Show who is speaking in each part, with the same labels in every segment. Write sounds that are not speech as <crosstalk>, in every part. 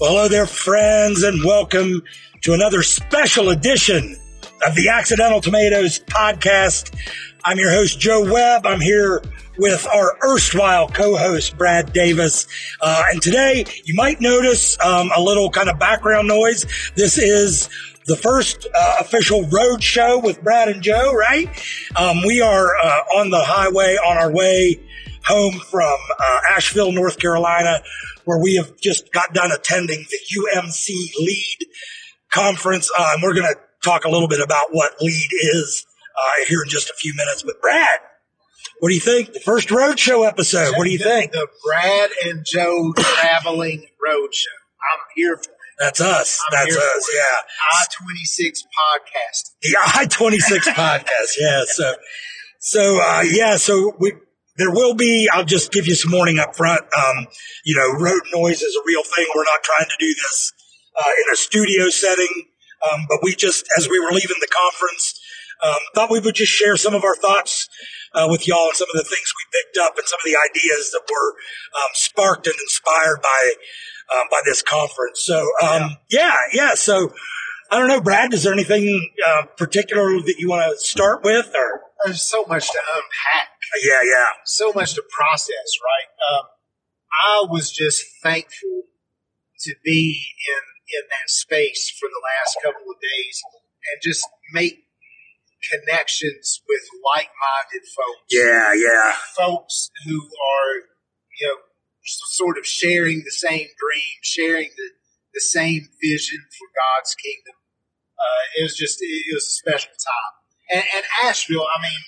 Speaker 1: Well, hello there, friends, and welcome to another special edition of the Accidental Tomatoes podcast. I'm your host, Joe Webb. I'm here with our erstwhile co-host, Brad Davis. Uh, and today you might notice um, a little kind of background noise. This is the first uh, official road show with Brad and Joe, right? Um, we are uh, on the highway on our way home from uh, Asheville, North Carolina, where we have just got done attending the UMC LEAD conference. Uh, and we're going to talk a little bit about what LEAD is uh, here in just a few minutes. But Brad, what do you think? The first roadshow episode. What do you think?
Speaker 2: The Brad and Joe traveling roadshow. I'm here for it.
Speaker 1: That's us.
Speaker 2: I'm
Speaker 1: That's us. Yeah.
Speaker 2: I twenty six podcast.
Speaker 1: The I twenty six <laughs> podcast. Yeah. So, so uh, yeah. So we there will be. I'll just give you some warning up front. Um, you know, road noise is a real thing. We're not trying to do this uh, in a studio setting, um, but we just as we were leaving the conference, um, thought we would just share some of our thoughts. Uh, with y'all and some of the things we picked up and some of the ideas that were um, sparked and inspired by um, by this conference. So um, yeah, yeah. So I don't know, Brad. Is there anything uh, particular that you want to start with, or
Speaker 2: There's so much to unpack,
Speaker 1: yeah, yeah,
Speaker 2: so much to process. Right. Um, I was just thankful to be in in that space for the last couple of days and just make connections with like minded folks.
Speaker 1: yeah, yeah,
Speaker 2: folks who are, you know, sort of sharing the same dream, sharing the, the same vision for God's kingdom. Uh, it was just, it was a special time. And, and Asheville, I mean,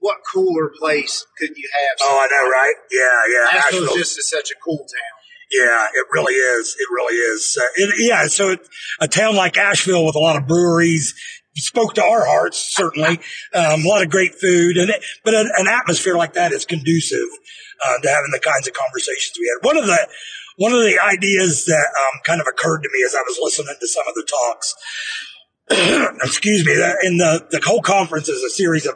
Speaker 2: what cooler place could you have?
Speaker 1: Oh, I know, right? Yeah, yeah.
Speaker 2: Asheville
Speaker 1: Asheville.
Speaker 2: is just such a cool town.
Speaker 1: Yeah, it really is. It really is. Uh, it, yeah, so it, a town like Asheville with a lot of breweries spoke to our hearts, certainly. Um, a lot of great food, and it, but an, an atmosphere like that is conducive uh, to having the kinds of conversations we had. One of the one of the ideas that um, kind of occurred to me as I was listening to some of the talks. <coughs> excuse me. That in the the whole conference is a series of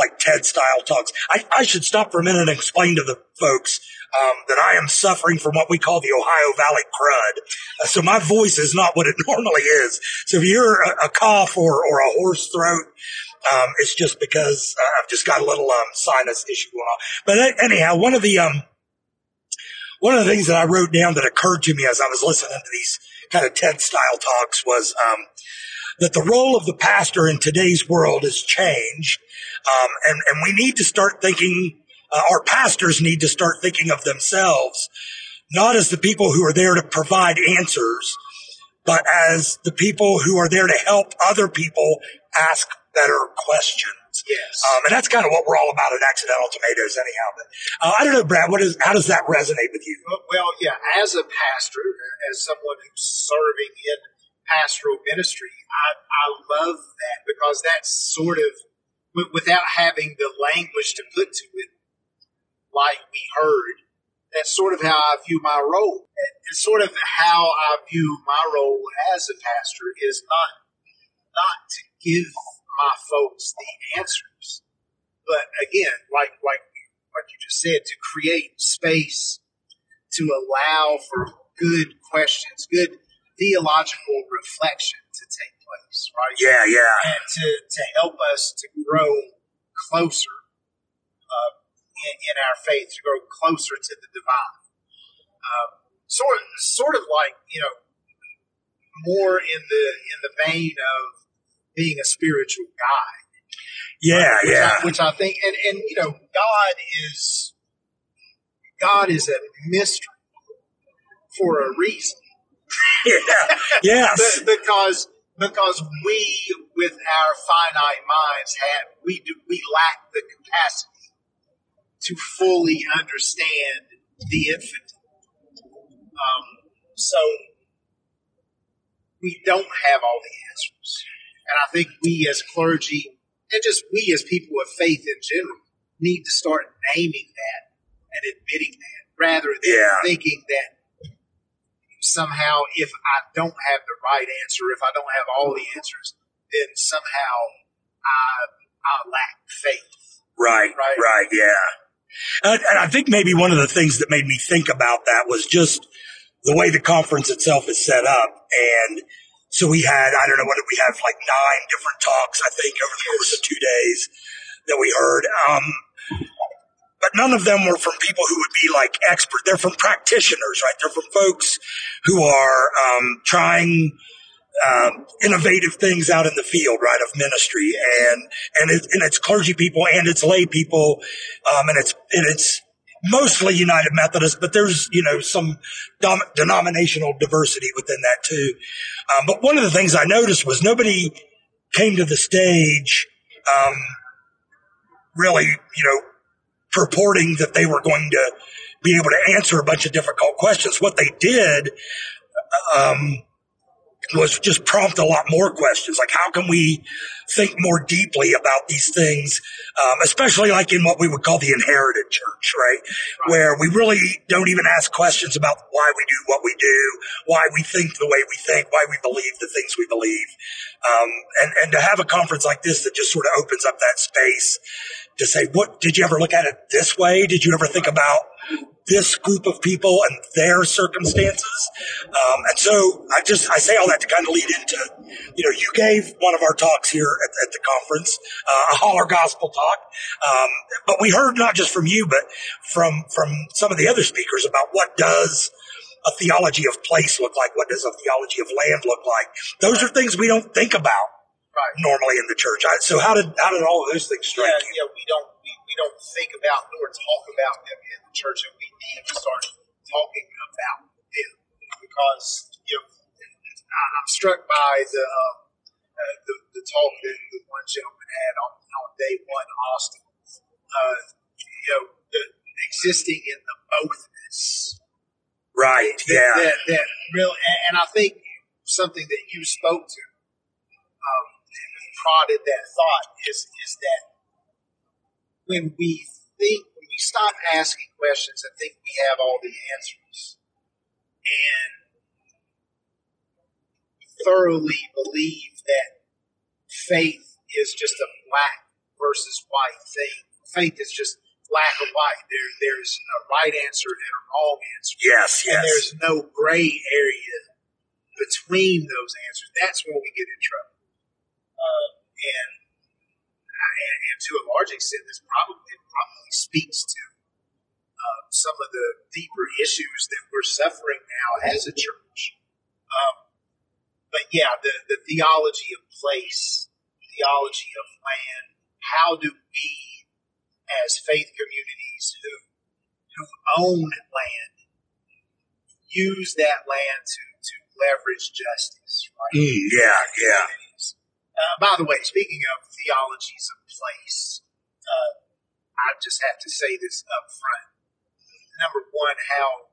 Speaker 1: like TED style talks. I, I should stop for a minute and explain to the folks um, that I am suffering from what we call the Ohio Valley crud. Uh, so my voice is not what it <laughs> normally is. So if you're a, a cough or, or a hoarse throat, um, it's just because uh, I've just got a little um, sinus issue going on. But a- anyhow, one of the um, one of the things that I wrote down that occurred to me as I was listening to these kind of TED style talks was um, that the role of the pastor in today's world has changed. Um, and, and we need to start thinking, uh, our pastors need to start thinking of themselves, not as the people who are there to provide answers, but as the people who are there to help other people ask better questions.
Speaker 2: Yes.
Speaker 1: Um, and that's kind of what we're all about at Accidental Tomatoes, anyhow. But uh, I don't know, Brad. What is? How does that resonate with you?
Speaker 2: Well, yeah, as a pastor, as someone who's serving in pastoral ministry, I, I love that because that's sort of, without having the language to put to it, like we heard, that's sort of how I view my role. It's sort of how I view my role as a pastor is not, not to give my folks the answers, but again, like, like, like you just said, to create space to allow for good questions, good theological reflection to take place, right?
Speaker 1: Yeah, yeah,
Speaker 2: And to, to help us to grow closer uh, in, in our faith, to grow closer to the divine. Um, sort, sort of like, you know, more in the in the vein of being a spiritual guide
Speaker 1: yeah,
Speaker 2: which
Speaker 1: yeah.
Speaker 2: I, which I think, and, and you know, God is God is a mystery for a reason, <laughs>
Speaker 1: yeah. <laughs> Yes.
Speaker 2: Because because we, with our finite minds, have we do, we lack the capacity to fully understand the infinite. Um, so we don't have all the answers, and I think we as clergy and just we as people of faith in general need to start naming that and admitting that rather than
Speaker 1: Yeah.
Speaker 2: thinking that somehow if I don't have the right answer, if I don't have all the answers, then somehow I I lack faith.
Speaker 1: Right,
Speaker 2: Right.
Speaker 1: right, yeah. And, and I think maybe one of the things that made me think about that was just the way the conference itself is set up. And so we had, I don't know, what did we have, like nine different talks, I think, over the course of two days that we heard. Um, but none of them were from people who would be like expert. They're from practitioners, right? They're from folks who are um, trying um, innovative things out in the field, right, of ministry, and and it, and it's clergy people and it's lay people, um, and it's and it's mostly United Methodist, but there's you know some dom- denominational diversity within that too. Um, but one of the things I noticed was nobody came to the stage, um, really, you know, purporting that they were going to be able to answer a bunch of difficult questions. What they did. Um, was just prompt a lot more questions like how can we think more deeply about these things um, especially like in what we would call the inherited church right? right? where we really don't even ask questions about why we do what we do why we think the way we think why we believe the things we believe um, and, and to have a conference like this that just sort of opens up that space to say what did you ever look at it this way did you ever think about this group of people and their circumstances. Um, and so I just, I say all that to kind of lead into, you know, you gave one of our talks here at, at the conference, uh, a holler gospel talk. Um, but we heard not just from you, but from, from some of the other speakers about what does a theology of place look like? What does a theology of land look like? Those are things we don't think about right. normally in the church. So how did, how did all of those things strike
Speaker 2: yeah,
Speaker 1: you?
Speaker 2: Yeah, we don't, we, we don't think about nor talk about them in the church, and need to start talking about them because you know I'm struck by the uh, uh, the, the, talk that the one gentleman had on, on day one, Austin. Uh, you know, the, existing in the bothness.
Speaker 1: Right.
Speaker 2: That,
Speaker 1: yeah.
Speaker 2: That, that real, and, and, I think something that you spoke to, um, prodded that thought is is that when we think stop asking questions and think we have all the answers and thoroughly believe that faith is just a black versus white thing. Faith is just black or white. There, there's a right answer and a wrong answer.
Speaker 1: Yes, yes.
Speaker 2: And there's no gray area between those answers. That's when we get in trouble. Uh, and, and, and to a large extent, this probably probably speaks to uh, some of the deeper issues that we're suffering now as a church. Um, but yeah, the, the theology of place, theology of land, how do we as faith communities who, who own land use that land to, to leverage justice, right?
Speaker 1: Mm, yeah, yeah.
Speaker 2: Uh, by the way, speaking of theologies of place, uh, I just have to say this up front. Number one, how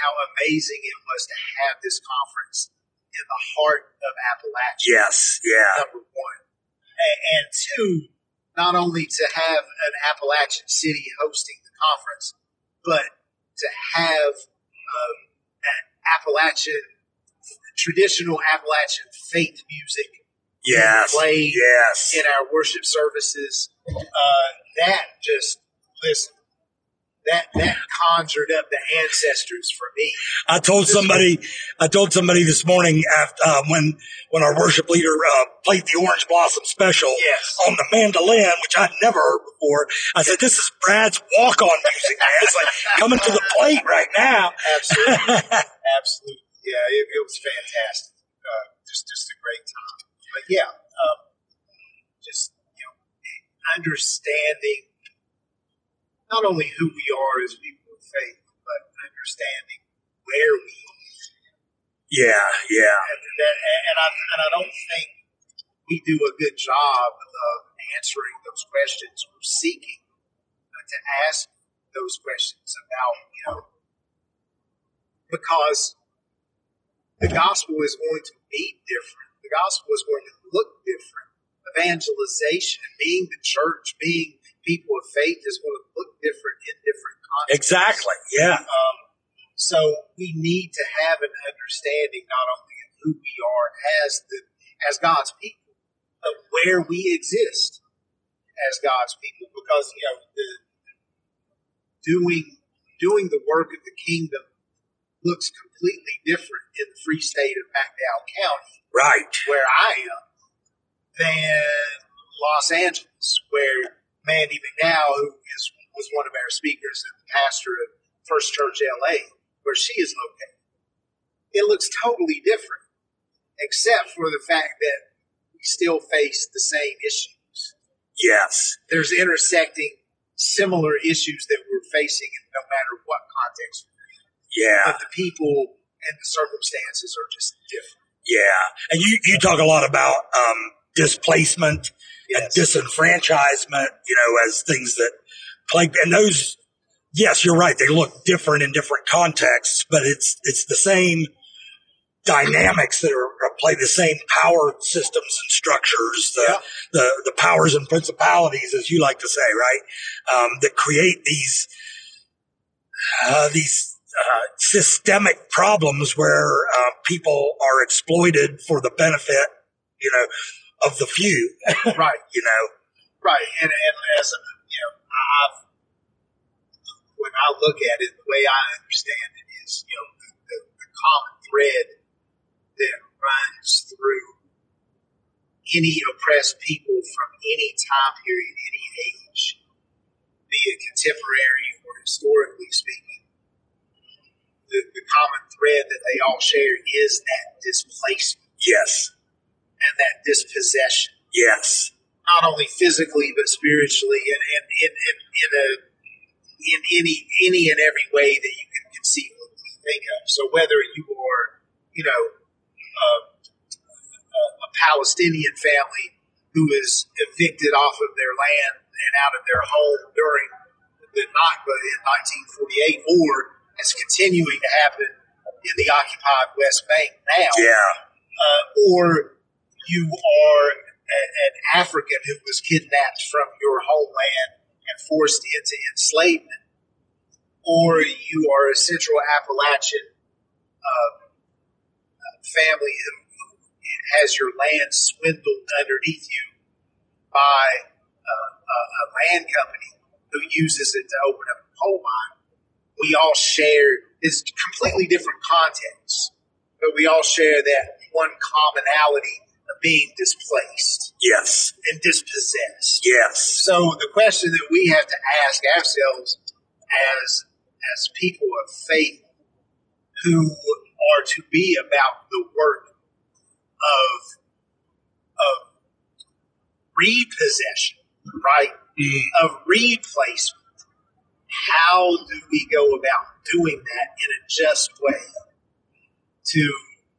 Speaker 2: how amazing it was to have this conference in the heart of Appalachia.
Speaker 1: Yes, yeah.
Speaker 2: Number one, and, and two, not only to have an Appalachian city hosting the conference, but to have um, an Appalachian traditional Appalachian faith music
Speaker 1: yes,
Speaker 2: played
Speaker 1: yes.
Speaker 2: in our worship services. Uh, that just listen. That that conjured up the ancestors for me.
Speaker 1: I told somebody, I told somebody this morning after uh, when when our worship leader uh, played the Orange Blossom Special
Speaker 2: yes.
Speaker 1: on the mandolin, which I'd never heard before. I said, "This is Brad's walk on music, man. It's like <laughs> coming to the plate right now."
Speaker 2: Absolutely, <laughs> absolutely. Yeah, it, it was fantastic. Uh, just just a great time. But yeah, um, just you know, understanding not only who we are as people of faith, but understanding where we are.
Speaker 1: Yeah, yeah.
Speaker 2: And, that, and, I, and I don't think we do a good job of answering those questions. We're seeking to ask those questions about, you know, because the gospel is going to be different. The gospel is going to look different. Evangelization, being the church, being people of faith is going to look different in different contexts.
Speaker 1: Exactly. Yeah.
Speaker 2: Um, so we need to have an understanding not only of who we are as the as God's people, but where we exist as God's people. Because you know the doing doing the work of the kingdom looks completely different in the free state of McDowell County,
Speaker 1: Right.
Speaker 2: where I am, than Los Angeles, where Mandy McDowell, who is was one of our speakers and the pastor of First Church LA, where she is located. It looks totally different, except for the fact that we still face the same issues.
Speaker 1: Yes.
Speaker 2: There's intersecting similar issues that we're facing no matter what context.
Speaker 1: Yeah.
Speaker 2: But the people and the circumstances are just different.
Speaker 1: Yeah. And you, you talk a lot about, um, displacement and disenfranchisement, you know, as things that plague, and those, yes, you're right. They look different in different contexts, but it's, it's the same dynamics that are, are play the same power systems and structures, the,
Speaker 2: Yeah.
Speaker 1: the, the powers and principalities, as you like to say, right? Um, that create these, uh, these, uh, systemic problems where, uh, people are exploited for the benefit, you know, of the few, <laughs>
Speaker 2: right.
Speaker 1: you know?
Speaker 2: Right, and and as you know, I've when I look at it, the way I understand it is, you know, the, the, the common thread that runs through any oppressed people from any time period, any age, be it contemporary or historically speaking, the, the common thread that they all share is that displacement
Speaker 1: Yes.
Speaker 2: and that dispossession
Speaker 1: Yes.
Speaker 2: not only physically but spiritually and, and in, in, in a in any any and every way that you can conceivably think of. So whether you are, you know, uh, a, a Palestinian family who is evicted off of their land and out of their home during the Nakba in 1948, or it's continuing to happen in the occupied West Bank now
Speaker 1: Yeah.
Speaker 2: uh, or you are a, an African who was kidnapped from your homeland and forced into enslavement, or you are a Central Appalachian uh, family who, who has your land swindled underneath you by uh, a, a land company who uses it to open up a coal mine. We all share is completely different contexts but we all share that one commonality of being displaced
Speaker 1: Yes.
Speaker 2: and dispossessed.
Speaker 1: Yes.
Speaker 2: So the question that we have to ask ourselves as as people of faith who are to be about the work of of repossession, right? Mm-hmm. Of replacement. How do we go about doing that in a just way to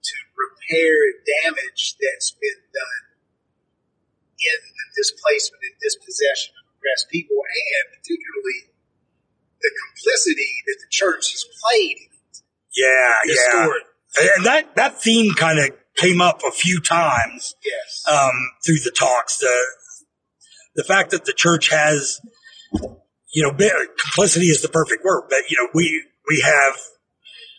Speaker 2: to repair damage that's been done in the displacement and dispossession of oppressed people, and particularly the complicity that the church has played in it
Speaker 1: Yeah. Yeah. And that, that theme kind of came up a few times,
Speaker 2: Yes.
Speaker 1: um, through the talks. The, the fact that the church has, you know, complicity is the perfect word, but, you know, we, we have,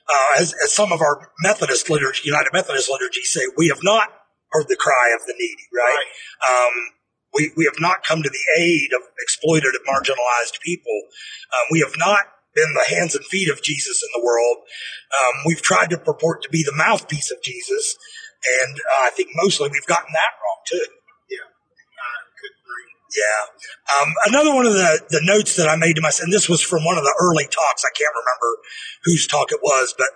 Speaker 1: uh, as, as some of our Methodist liturgy, United Methodist liturgy say, we have not heard the cry of the needy, right? Um, we, we have not come to the aid of exploited and marginalized people. Um, we have not been the hands and feet of Jesus in the world. Um, we've tried to purport to be the mouthpiece of Jesus, and uh, I think mostly we've gotten that wrong too.
Speaker 2: Yeah. I could agree.
Speaker 1: Yeah. Um, another one of the, the notes that I made to myself, and this was from one of the early talks. I can't remember whose talk it was, but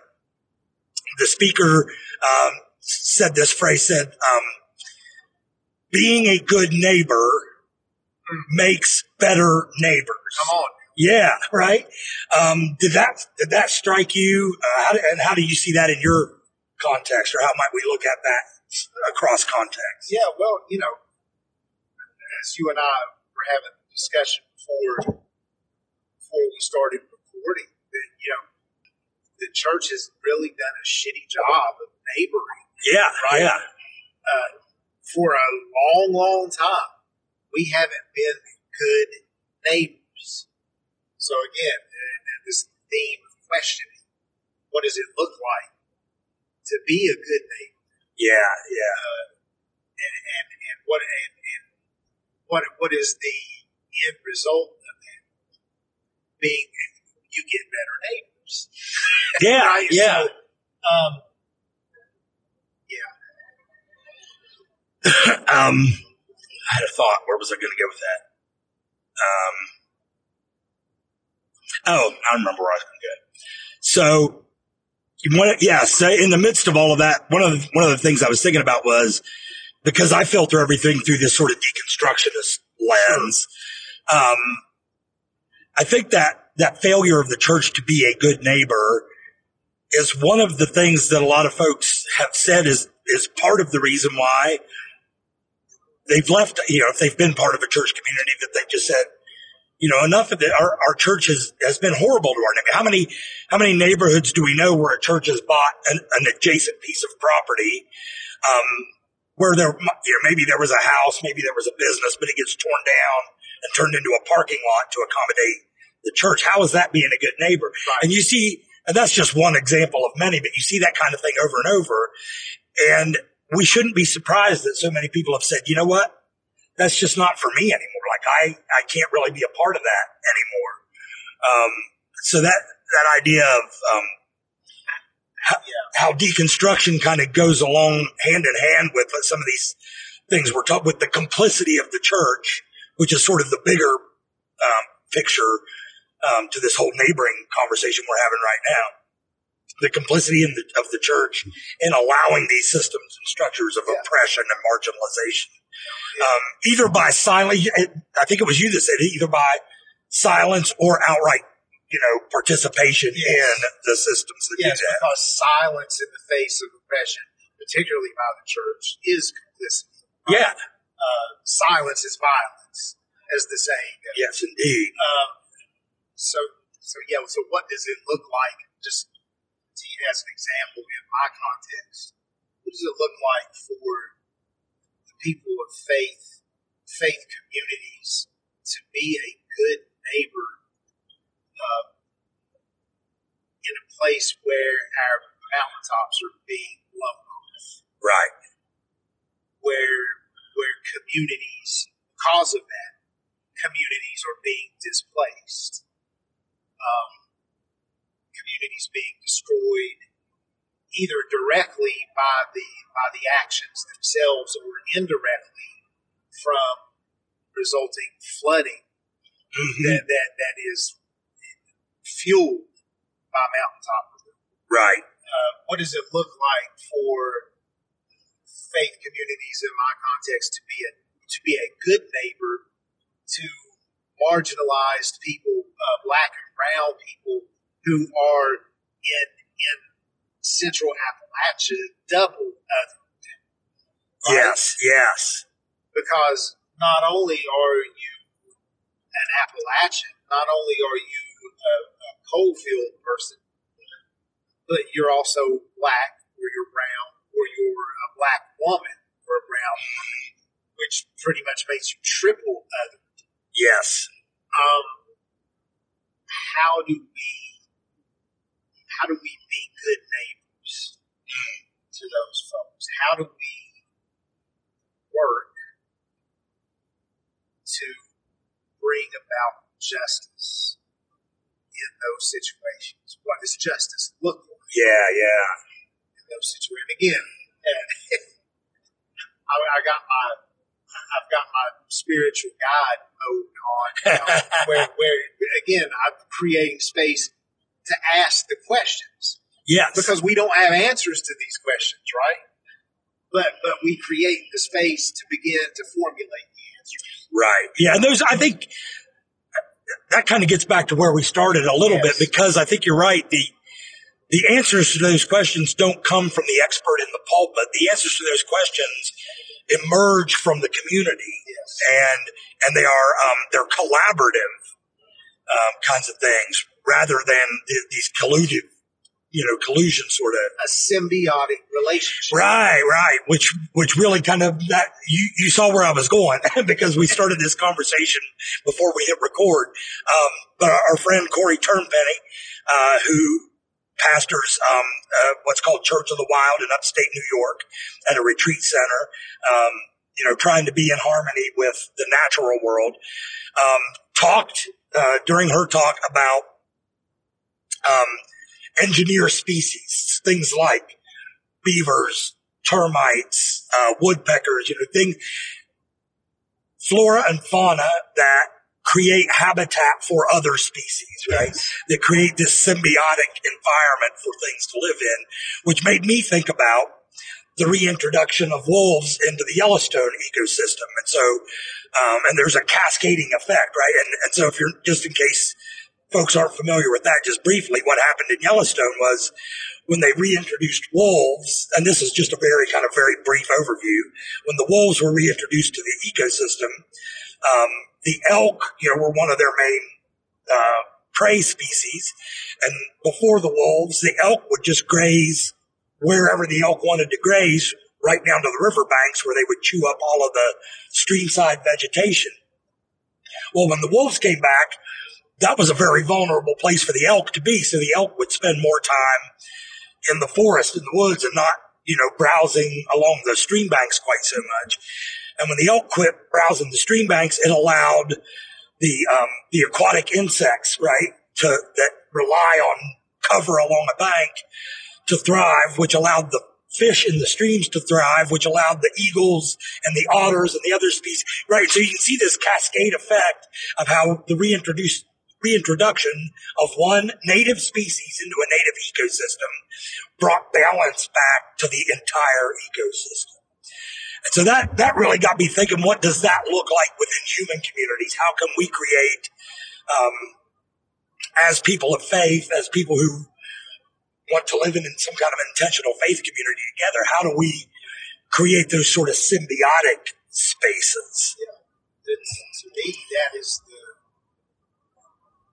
Speaker 1: the speaker um, said this phrase: "said um, being a good neighbor makes better neighbors."
Speaker 2: Come on.
Speaker 1: Yeah, right. Um, did that did that strike you? Uh, how, do- and how do you see that in your context, or how might we look at that across context?
Speaker 2: Yeah, well, you know, as you and I were having a discussion before before we started recording, that you know, the church has really done a shitty job of neighboring
Speaker 1: Yeah,
Speaker 2: Right.
Speaker 1: yeah,
Speaker 2: uh, for a long, long time. We haven't been good neighbors. So again, uh, this theme of questioning, what does it look like to be a good neighbor?
Speaker 1: yeah, yeah.
Speaker 2: and, and, and what and, and what what is the end result of that? Being you get better neighbors. <laughs>
Speaker 1: Yeah, <laughs>
Speaker 2: right?
Speaker 1: yeah.
Speaker 2: So, um, <laughs>
Speaker 1: um, I had a thought. Where was I going to go with that? Um, oh, I remember where I was going to go. So, you want yeah. So, in the midst of all of that, one of the, one of the things I was thinking about was because I filter everything through this sort of deconstructionist lens. Um, I think that that failure of the church to be a good neighbor is one of the things that a lot of folks have said is is part of the reason why they've left. You know, if they've been part of a church community, that they just said, you know, enough of it. Our, our church has, has been horrible to our neighbor. How many how many neighborhoods do we know where a church has bought an, an adjacent piece of property? Um, where there, you know, maybe there was a house, maybe there was a business, but it gets torn down and turned into a parking lot to accommodate the church. How is that being a good neighbor?
Speaker 2: Right.
Speaker 1: And you see, and that's just one example of many, but you see that kind of thing over and over. And we shouldn't be surprised that so many people have said, you know what? That's just not for me anymore. Like I, I can't really be a part of that anymore. Um, so that, that idea of, um, how, how deconstruction kind of goes along hand in hand with some of these things we're talking with the complicity of the church, which is sort of the bigger um, picture um, to this whole neighboring conversation we're having right now. The complicity in the, of the church in allowing these systems and structures of
Speaker 2: Yeah.
Speaker 1: oppression and marginalization, um, either by silence. I think it was you that said it, either by silence or outright, you know, participation
Speaker 2: Yes.
Speaker 1: in the systems that
Speaker 2: yes, because silence in the face of oppression, particularly by the church, is complicity.
Speaker 1: Yeah.
Speaker 2: Uh, silence is violence, as the saying goes.
Speaker 1: Yes, indeed.
Speaker 2: Um, so, so yeah. So, what does it look like? Just as an example in my context, what does it look like for the people of faith, faith communities, to be a good neighbor uh, in a place where our mountaintops are being blown off?
Speaker 1: Right.
Speaker 2: where where communities, because of that, communities are being displaced. Um, communities being destroyed either directly by the by the actions themselves or indirectly from resulting flooding
Speaker 1: Mhm.
Speaker 2: that, that that is fueled by mountaintop
Speaker 1: Right.
Speaker 2: uh, what does it look like for faith communities in my context to be a to be a good neighbor to marginalized people, uh, black and brown people who are in in Central Appalachia double othered, right?
Speaker 1: Yes. Yes.
Speaker 2: because not only are you an Appalachian, not only are you a, a coalfield person, but you're also black, or you're brown, or you're a black woman, or a brown woman, which pretty much makes you triple other.
Speaker 1: Yes.
Speaker 2: Um, how do we, how do we be good neighbors to those folks? How do we work to bring about justice in those situations? What does justice look like
Speaker 1: Yeah. Yeah.
Speaker 2: in those situations? Again, <laughs> I, I got my, I've got my spiritual guide mode on, <laughs> where, where again, I'm creating space to ask the questions
Speaker 1: Yes.
Speaker 2: because we don't have answers to these questions, right? But but we create the space to begin to formulate the answers.
Speaker 1: Right. Yeah. And those, I think that kind of gets back to where we started a little
Speaker 2: Yes.
Speaker 1: bit because I think you're right. The, the answers to those questions don't come from the expert in the pulpit. The answers to those questions emerge from the community
Speaker 2: Yes.
Speaker 1: and, and they are, um, they're collaborative, um, kinds of things rather than th- these collusive, you know, collusion sort of
Speaker 2: A symbiotic relationship.
Speaker 1: Right, right. Which, which really kind of that you, you saw where I was going <laughs> because we started this conversation before we hit record. Um, but our, our friend Corey Turnpenny, uh, who pastors, um, uh, what's called Church of the Wild in upstate New York at a retreat center, um, you know, trying to be in harmony with the natural world, um, talked, uh, during her talk about um, engineer species, things like beavers, termites, uh, woodpeckers, you know, things, flora and fauna that create habitat for other species, right? That create this symbiotic environment for things to live in, which made me think about the reintroduction of wolves into the Yellowstone ecosystem. And so, um, and there's a cascading effect, right? And, and so if you're, just in case folks aren't familiar with that, just briefly, what happened in Yellowstone was when they reintroduced wolves, and this is just a very kind of very brief overview, when the wolves were reintroduced to the ecosystem, um, the elk, you know, were one of their main uh, prey species, and before the wolves, the elk would just graze wherever the elk wanted to graze, right down to the riverbanks where they would chew up all of the streamside vegetation. Well, when the wolves came back, that was a very vulnerable place for the elk to be. So the elk would spend more time in the forest, in the woods, and not, you know, browsing along the stream banks quite so much. And when the elk quit browsing the stream banks, it allowed the um, the aquatic insects, right, to that rely on cover along a bank to thrive, which allowed the fish in the streams to thrive, which allowed the eagles and the otters and the other species, right? So you can see this cascade effect of how the reintroduced reintroduction of one native species into a native ecosystem brought balance back to the entire ecosystem. And so that, that really got me thinking, what does that look like within human communities? How can we create, um, as people of faith, as people who want to live in some kind of intentional faith community together, how do we create those sort of symbiotic spaces?
Speaker 2: Yeah. to me, that is the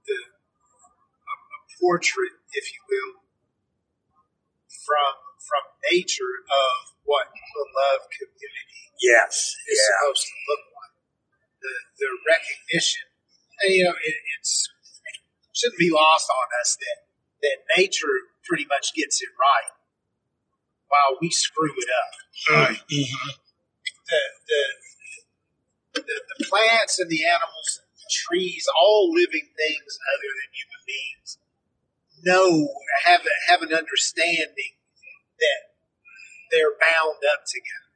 Speaker 2: the a, a portrait, if you will, from from nature of what the love community
Speaker 1: yes
Speaker 2: is
Speaker 1: yeah.
Speaker 2: supposed to look like. The the recognition, and, you know, it, it's it shouldn't be lost on us that that nature pretty much gets it right, while we screw it up. Right.
Speaker 1: Mm-hmm.
Speaker 2: The, the the the plants and the animals the trees, all living things other than human beings, know, have, a, have an understanding that they're bound up together.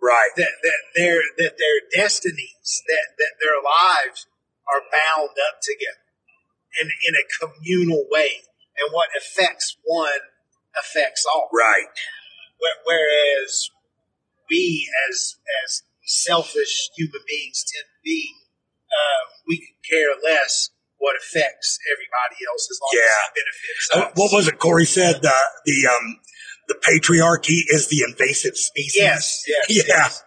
Speaker 1: Right.
Speaker 2: That, that their, that their destinies, that, that their lives are bound up together in, in a communal way. And what affects one affects all.
Speaker 1: Right.
Speaker 2: Whereas we as, as selfish human beings tend to be, uh, we could care less what affects everybody else as long
Speaker 1: Yeah.
Speaker 2: as it benefits
Speaker 1: Uh,
Speaker 2: us.
Speaker 1: what was it Corey said? The, the, um, the patriarchy is the invasive species.
Speaker 2: Yes, yes,
Speaker 1: Yeah.
Speaker 2: yes.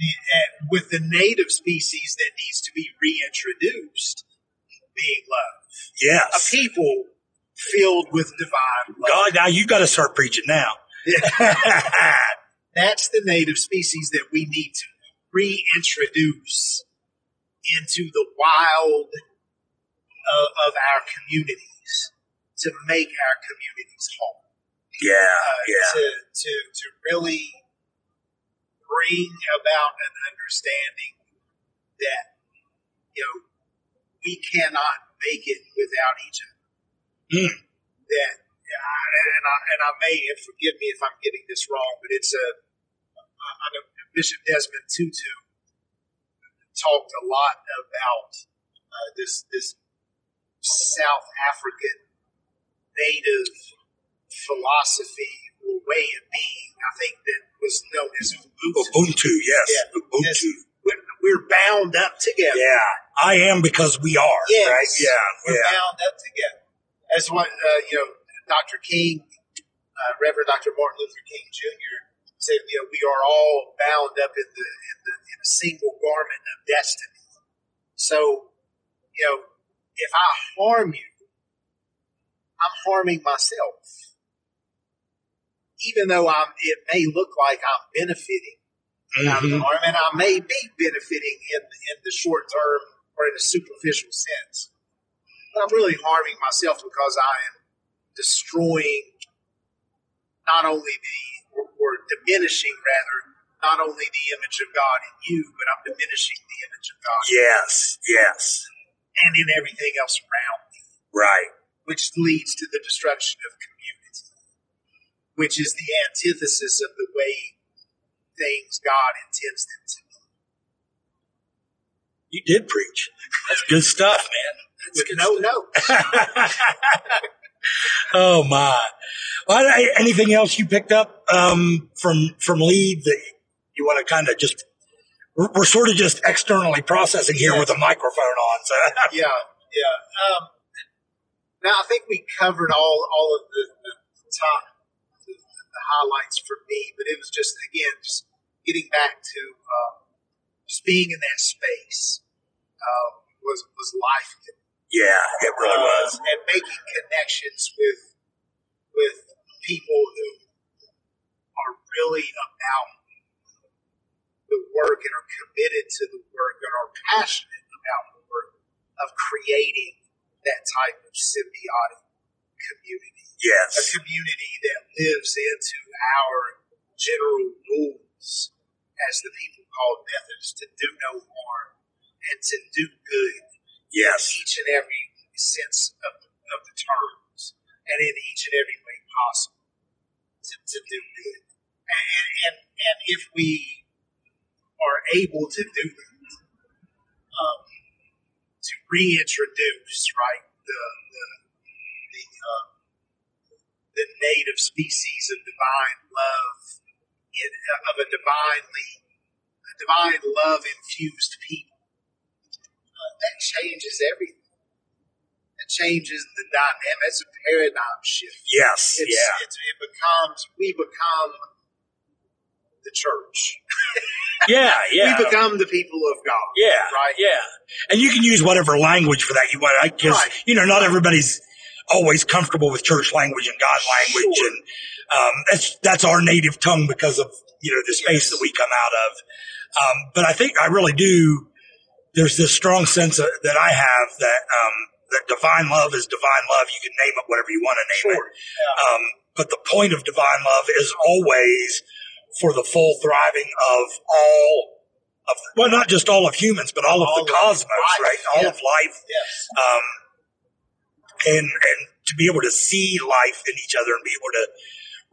Speaker 2: And with the native species that needs to be reintroduced, being love, a
Speaker 1: Yes.
Speaker 2: people filled with divine love.
Speaker 1: God, now you got to start preaching now. <laughs>
Speaker 2: That's the native species that we need to reintroduce into the wild of, of our communities to make our communities whole.
Speaker 1: yeah.
Speaker 2: Uh,
Speaker 1: Yeah.
Speaker 2: To, to, to really bring about an understanding that, you know, we cannot make it without each other.
Speaker 1: Mm.
Speaker 2: That, and I, and I may, and forgive me if I'm getting this wrong, but it's a, I know Bishop Desmond Tutu talked a lot about uh, this this South African native philosophy or way of being. I think that was known as Ubuntu.
Speaker 1: Ubuntu, yes.
Speaker 2: Yeah.
Speaker 1: Ubuntu.
Speaker 2: Yes. We're, we're bound up together.
Speaker 1: Yeah. I am because we are.
Speaker 2: Yes.
Speaker 1: Right? Yeah.
Speaker 2: We're
Speaker 1: yeah.
Speaker 2: bound up together. That's what uh, you know. Dr. King, uh, Reverend Dr. Martin Luther King Jr. said, you know, we are all bound up in the in the in a single garment of destiny. So, you know, if I harm you, I'm harming myself. Even though I'm, it may look like I'm benefiting out of the harm, and I may be benefiting in in the short term or in a superficial sense. But I'm really harming myself because I am destroying not only the or, or diminishing rather not only the image of God in you, but I'm diminishing the image of God
Speaker 1: Yes. Yes.
Speaker 2: And in everything else around me.
Speaker 1: Right.
Speaker 2: which leads to the destruction of community, which is the antithesis of the way things God intends them to be.
Speaker 1: You did preach. That's good stuff, man. That's
Speaker 2: With
Speaker 1: good
Speaker 2: no notes. <laughs>
Speaker 1: oh my! Well, anything else you picked up um, from from lead that you want to kind of just? We're, we're sort of just externally processing here with a microphone on. So <laughs>
Speaker 2: yeah, yeah. Um, now I think we covered all all of the, the top the, the highlights for me, but it was just again just getting back to uh, just being in that space uh, was was life
Speaker 1: yeah, it really
Speaker 2: uh,
Speaker 1: was.
Speaker 2: and making connections with with people who are really about the work and are committed to the work and are passionate about the work of creating that type of symbiotic community.
Speaker 1: Yes.
Speaker 2: A community that lives into our general rules as the people called Methodists to do no harm and to do good
Speaker 1: yes,
Speaker 2: each and every sense of, of the terms and in each and every way possible to, to do good. And, and, and if we are able to do that, um, to reintroduce, right, the, the, the, uh, the native species of divine love, in, of a divinely, a divine love infused people uh, that changes everything. That changes the dynamic. It's a paradigm shift.
Speaker 1: yes,
Speaker 2: It's,
Speaker 1: yeah,
Speaker 2: it's, it becomes, we become the church.
Speaker 1: yeah, <laughs> yeah.
Speaker 2: We become the people of God.
Speaker 1: Yeah,
Speaker 2: Right.
Speaker 1: Yeah, and you can use whatever language for that you want. I guess
Speaker 2: Right.
Speaker 1: you know not everybody's always comfortable with church language and God language,
Speaker 2: Sure.
Speaker 1: and um, that's that's our native tongue because of you know the space
Speaker 2: Yes.
Speaker 1: that we come out of. Um, but I think I really do. There's this strong sense of, that I have that um, that divine love is divine love. You can name it whatever you want to name
Speaker 2: Sure.
Speaker 1: it. Um, but the point of divine love is always for the full thriving of all of well, not just all of humans, but all of
Speaker 2: All
Speaker 1: the cosmos,
Speaker 2: life,
Speaker 1: right? All
Speaker 2: yeah.
Speaker 1: of life,
Speaker 2: Yes.
Speaker 1: um, and and to be able to see life in each other and be able to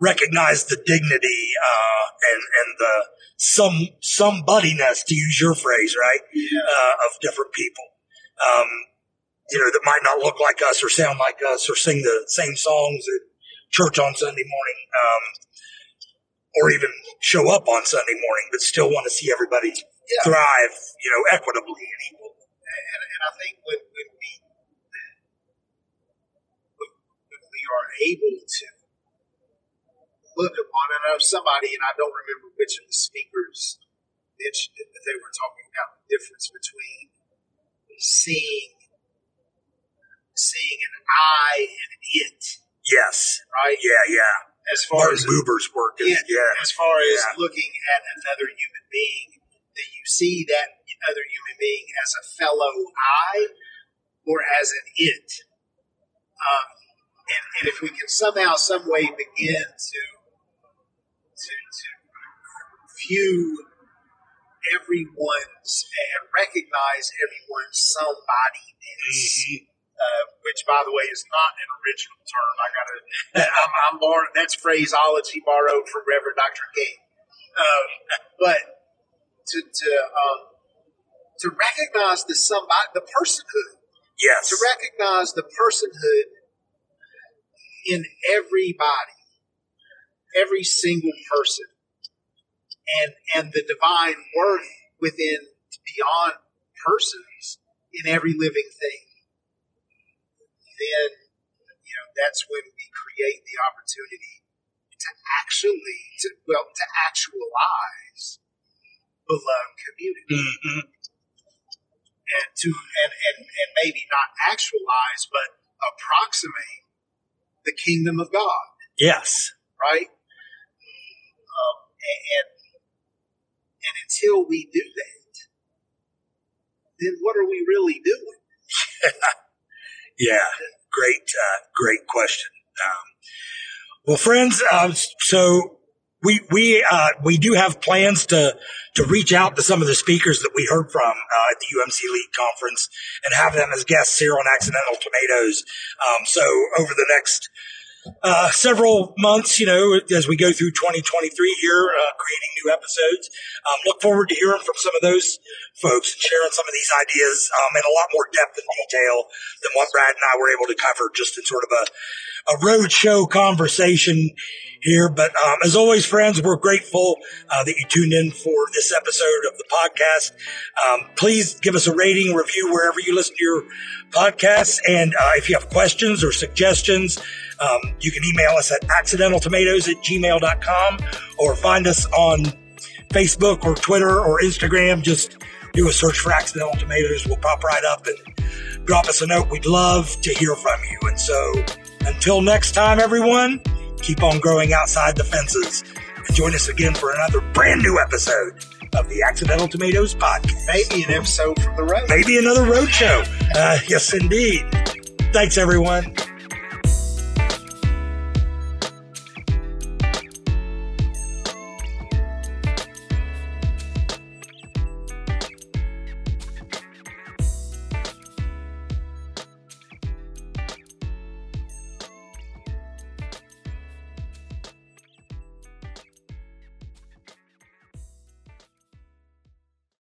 Speaker 1: recognize the dignity uh, and and the some somebodyness, to use your phrase, right,
Speaker 2: Yeah.
Speaker 1: uh, of different people. Um, you know, that might not look like us or sound like us or sing the same songs at church on Sunday morning, um, or even show up on Sunday morning, but still want to see everybody
Speaker 2: Yeah.
Speaker 1: thrive, you know, equitably and equal.
Speaker 2: And, and I think when, when we when, when we are able to look upon it, I know somebody, and I don't remember which of the speakers mentioned it, but they were talking about the difference between seeing seeing an I and an it,
Speaker 1: Yes.
Speaker 2: right?
Speaker 1: Yeah, yeah.
Speaker 2: As far
Speaker 1: Martin
Speaker 2: as
Speaker 1: Buber's work is,
Speaker 2: yeah,
Speaker 1: yeah.
Speaker 2: as far as
Speaker 1: Yeah.
Speaker 2: looking at another human being, do you see that other human being as a fellow I or as an it? Um, and, and if we can somehow, some way begin to to to view everyone's and recognize everyone's somebodyness.
Speaker 1: Mhm.
Speaker 2: Uh, which, by the way, is not an original term. I gotta, I'm, I'm borrowing, that's phraseology borrowed from Reverend Dr. King. Um, but to, to, um, to recognize the somebody, the personhood,
Speaker 1: Yes.
Speaker 2: to recognize the personhood in everybody, every single person, and and the divine worth within beyond persons in every living thing. Then you know that's when we create the opportunity to actually to well to actualize beloved community
Speaker 1: Mhm.
Speaker 2: and to and, and, and maybe not actualize but approximate the kingdom of God,
Speaker 1: Yes.
Speaker 2: right? Um, and, and and until we do that, then what are we really doing? <laughs>
Speaker 1: Yeah. Great, uh, great question. Um, well, friends, uh, so we we uh, we do have plans to to reach out to some of the speakers that we heard from uh, at the UMC LEAD conference and have them as guests here on Accidental Tomatoes. Um, so over the next uh, several months, you know, as we go through 2023 here, uh, creating new episodes. Um, look forward to hearing from some of those folks and sharing some of these ideas um, in a lot more depth and detail than what Brad and I were able to cover just in sort of a, a roadshow conversation here. But um, as always, friends, we're grateful uh, that you tuned in for this episode of the podcast. Um, please give us a rating, review wherever you listen to your podcasts. And uh, if you have questions or suggestions, um, you can email us at accidentaltomatoes at gmail.com or find us on Facebook or Twitter or Instagram. Just do a search for Accidental Tomatoes. We'll pop right up and drop us a note. We'd love to hear from you. And so until next time, everyone, keep on growing outside the fences and join us again for another brand new episode of the Accidental Tomatoes podcast.
Speaker 2: Maybe an episode from the road.
Speaker 1: Maybe another road show. Uh, yes, indeed. Thanks, everyone.